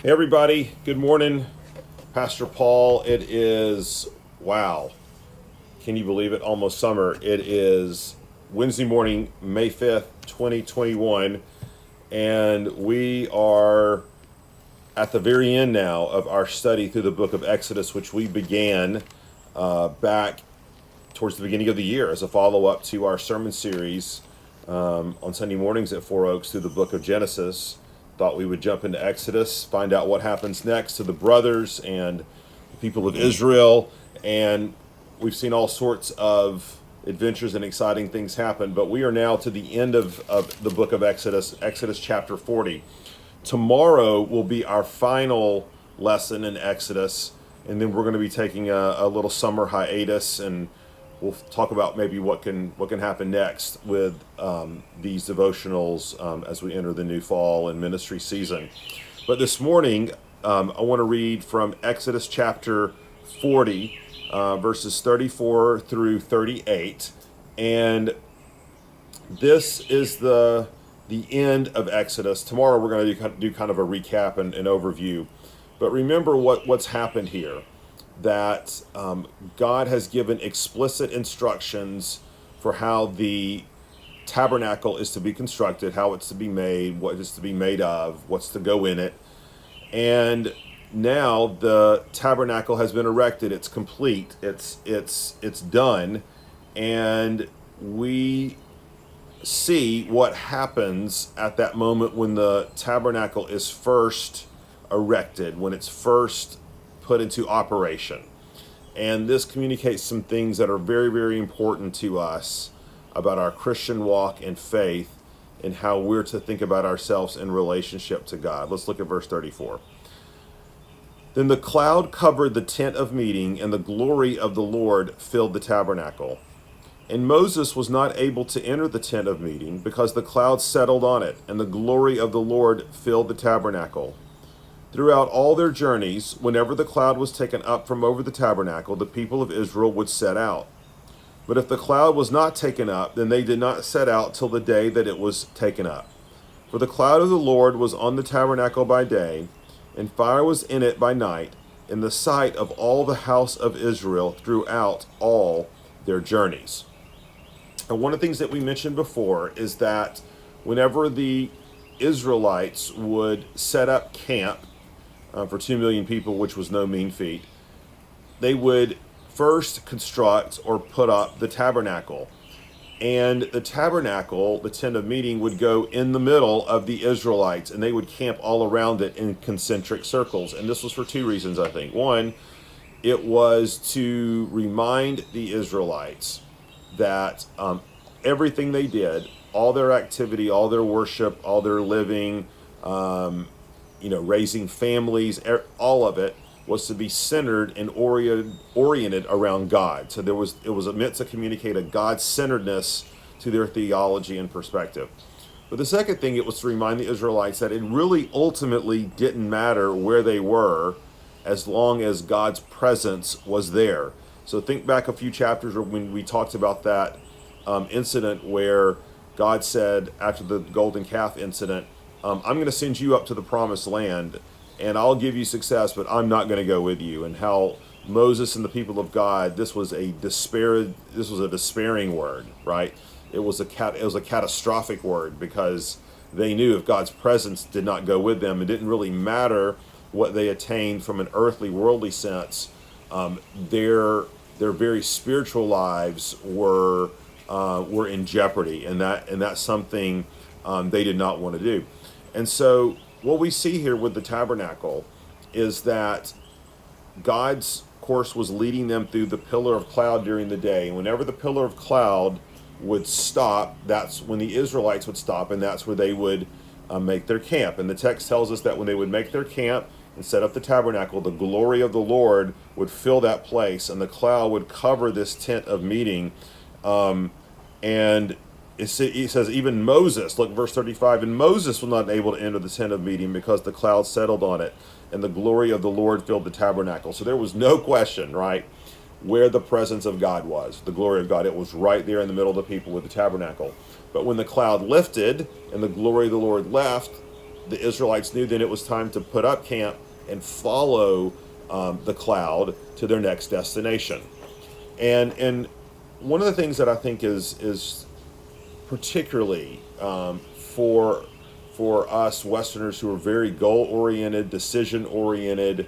Hey, everybody. Good morning. Pastor Paul. It is, wow. Can you believe it? Almost summer. It is Wednesday morning, May 5th, 2021. And we are at the very end now of our study through the book of Exodus, which we began uh, back towards the beginning of the year as a follow up to our sermon series um, on Sunday mornings at Four Oaks through the book of Genesis. Thought we would jump into Exodus, find out what happens next to the brothers and the people of Israel. And we've seen all sorts of adventures and exciting things happen. But we are now to the end of, of the book of Exodus, Exodus chapter 40. Tomorrow will be our final lesson in Exodus. And then we're going to be taking a, a little summer hiatus and we'll talk about maybe what can what can happen next with um, these devotionals um, as we enter the new fall and ministry season. But this morning, um, I want to read from Exodus chapter 40, uh, verses 34 through 38, and this is the the end of Exodus. Tomorrow, we're going to do, kind of a recap and an overview. But remember what what's happened here that um, God has given explicit instructions for how the tabernacle is to be constructed, how it's to be made, what is to be made of, what's to go in it. And now the tabernacle has been erected, it's complete, it's it's it's done, and we see what happens at that moment when the tabernacle is first erected, when it's first put into operation. And this communicates some things that are very, very important to us about our Christian walk and faith and how we're to think about ourselves in relationship to God. Let's look at verse 34. Then the cloud covered the tent of meeting, and the glory of the Lord filled the tabernacle. And Moses was not able to enter the tent of meeting because the cloud settled on it, and the glory of the Lord filled the tabernacle. Throughout all their journeys, whenever the cloud was taken up from over the tabernacle, the people of Israel would set out. But if the cloud was not taken up, then they did not set out till the day that it was taken up. For the cloud of the Lord was on the tabernacle by day, and fire was in it by night, in the sight of all the house of Israel throughout all their journeys. And one of the things that we mentioned before is that whenever the Israelites would set up camp uh, for 2 million people, which was no mean feat, they would first construct or put up the tabernacle. And the tabernacle, the tent of meeting, would go in the middle of the Israelites, and they would camp all around it in concentric circles. And this was for two reasons, I think. One, it was to remind the Israelites that um, everything they did, all their activity, all their worship, all their living, um, you know, raising families, all of it was to be centered and oriented, oriented around God. So there was it was meant to communicate a God-centeredness to their theology and perspective. But the second thing, it was to remind the Israelites that it really ultimately didn't matter where they were as long as God's presence was there. So think back a few chapters when we talked about that um, incident where God said, after the golden calf incident, um, I'm going to send you up to the promised land and I'll give you success, but I'm not going to go with you. And how Moses and the people of God, this was a despair, this was a despairing word, right? It was a cat, it was a catastrophic word because they knew if God's presence did not go with them, it didn't really matter what they attained from an earthly, worldly sense. Um, their their very spiritual lives were uh, were in jeopardy, and that and that's something um, they did not want to do. And so, what we see here with the tabernacle is that God's course was leading them through the pillar of cloud during the day. And whenever the pillar of cloud would stop, that's when the Israelites would stop, and that's where they would uh, make their camp. And the text tells us that when they would make their camp and set up the tabernacle, the glory of the Lord would fill that place, and the cloud would cover this tent of meeting. Um, and it says even Moses, look verse 35, and Moses was not able to enter the tent of meeting because the cloud settled on it and the glory of the Lord filled the tabernacle. So there was no question, right, where the presence of God was, the glory of God. It was right there in the middle of the people with the tabernacle. But when the cloud lifted and the glory of the Lord left, the Israelites knew then it was time to put up camp and follow um, the cloud to their next destination. And and one of the things that I think is is particularly um, for for us Westerners who are very goal oriented, decision oriented,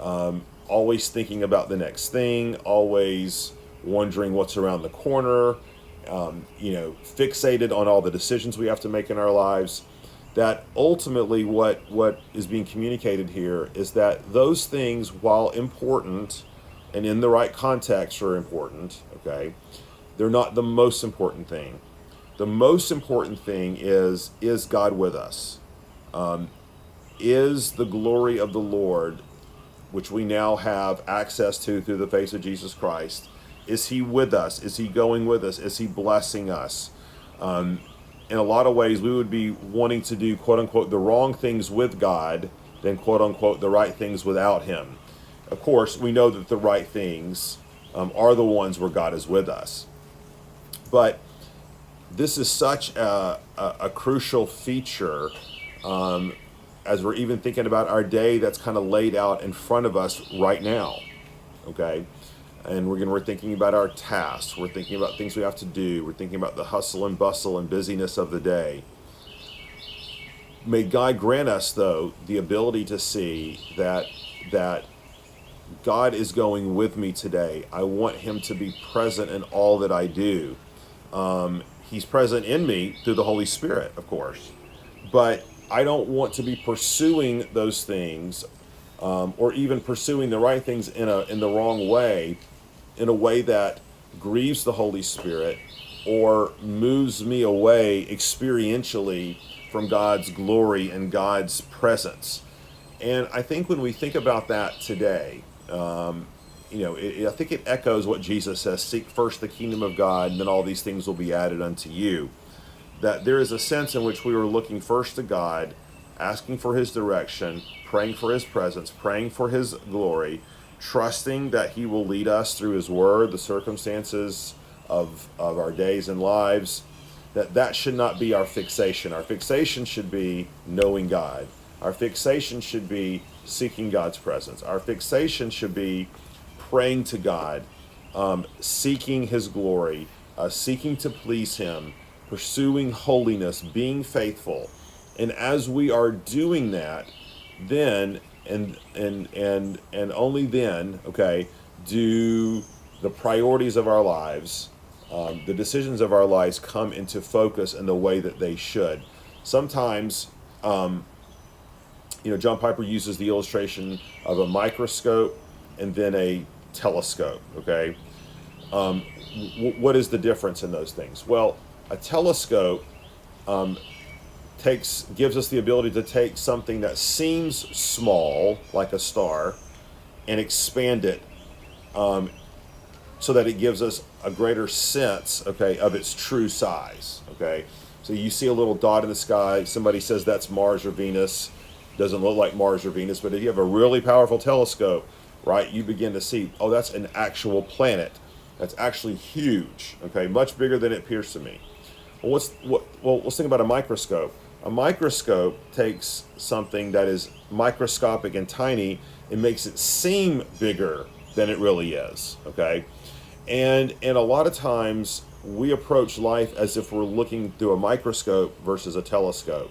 um, always thinking about the next thing, always wondering what's around the corner, um, you know, fixated on all the decisions we have to make in our lives. That ultimately, what what is being communicated here is that those things, while important and in the right context, are important. Okay, they're not the most important thing. The most important thing is is God with us? Um, is the glory of the Lord, which we now have access to through the face of Jesus Christ, is He with us? Is He going with us? Is He blessing us? Um, in a lot of ways, we would be wanting to do quote unquote the wrong things with God than quote unquote the right things without Him. Of course, we know that the right things um, are the ones where God is with us. But this is such a, a, a crucial feature um, as we're even thinking about our day that's kind of laid out in front of us right now. Okay? and we're gonna, we're thinking about our tasks we're thinking about things we have to do we're thinking about the hustle and bustle and busyness of the day may god grant us though the ability to see that that god is going with me today i want him to be present in all that i do um, he's present in me through the holy spirit of course but i don't want to be pursuing those things um, or even pursuing the right things in a in the wrong way in a way that grieves the Holy Spirit or moves me away experientially from God's glory and God's presence. And I think when we think about that today, um, you know, it, I think it echoes what Jesus says seek first the kingdom of God, and then all these things will be added unto you. That there is a sense in which we are looking first to God, asking for his direction, praying for his presence, praying for his glory, trusting that He will lead us through His Word, the circumstances of, of our days and lives, that that should not be our fixation. Our fixation should be knowing God. Our fixation should be seeking God's presence. Our fixation should be praying to God, um, seeking His glory, uh, seeking to please Him, pursuing holiness, being faithful. And as we are doing that, then and and and and only then, okay, do the priorities of our lives, um, the decisions of our lives, come into focus in the way that they should. Sometimes, um, you know, John Piper uses the illustration of a microscope and then a telescope. Okay, um, w- what is the difference in those things? Well, a telescope um, takes gives us the ability to take something that seems small, like a star, and expand it, um, so that it gives us a greater sense, okay, of its true size. Okay, so you see a little dot in the sky. Somebody says that's Mars or Venus. Doesn't look like Mars or Venus, but if you have a really powerful telescope, right, you begin to see, oh, that's an actual planet. That's actually huge. Okay, much bigger than it appears to me. Well, what's what? Well, let's think about a microscope a microscope takes something that is microscopic and tiny and makes it seem bigger than it really is. Okay, and and a lot of times we approach life as if we're looking through a microscope versus a telescope.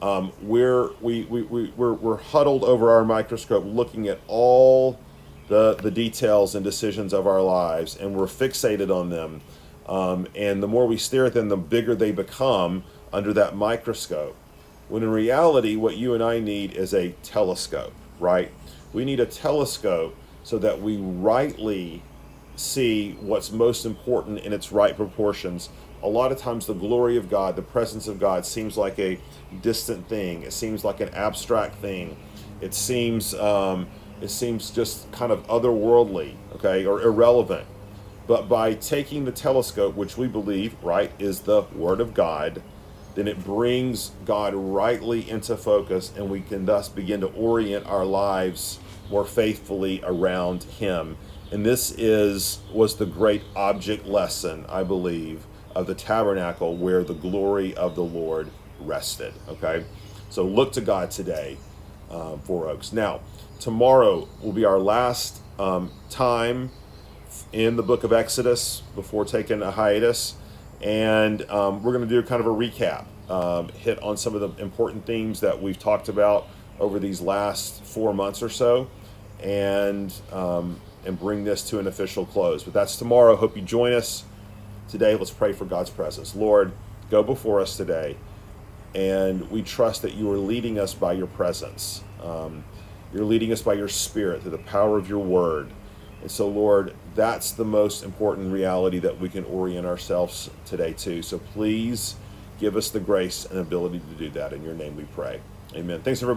Um, we're we, we, we, we're, we're huddled over our microscope looking at all the, the details and decisions of our lives and we're fixated on them um, and the more we stare at them the bigger they become under that microscope. When in reality, what you and I need is a telescope, right? We need a telescope so that we rightly see what's most important in its right proportions. A lot of times, the glory of God, the presence of God, seems like a distant thing. It seems like an abstract thing. It seems um, it seems just kind of otherworldly, okay, or irrelevant. But by taking the telescope, which we believe, right, is the Word of God, then it brings God rightly into focus, and we can thus begin to orient our lives more faithfully around Him. And this is was the great object lesson, I believe, of the tabernacle where the glory of the Lord rested. Okay, So look to God today um, Four Oaks. Now, tomorrow will be our last um, time in the book of Exodus before taking a hiatus. And um, we're going to do kind of a recap, um, hit on some of the important themes that we've talked about over these last four months or so, and um, and bring this to an official close. But that's tomorrow. Hope you join us today. Let's pray for God's presence. Lord, go before us today, and we trust that you are leading us by your presence. Um, you're leading us by your Spirit through the power of your Word. And so, Lord, that's the most important reality that we can orient ourselves today to. So please give us the grace and ability to do that. In your name we pray. Amen. Thanks, everybody.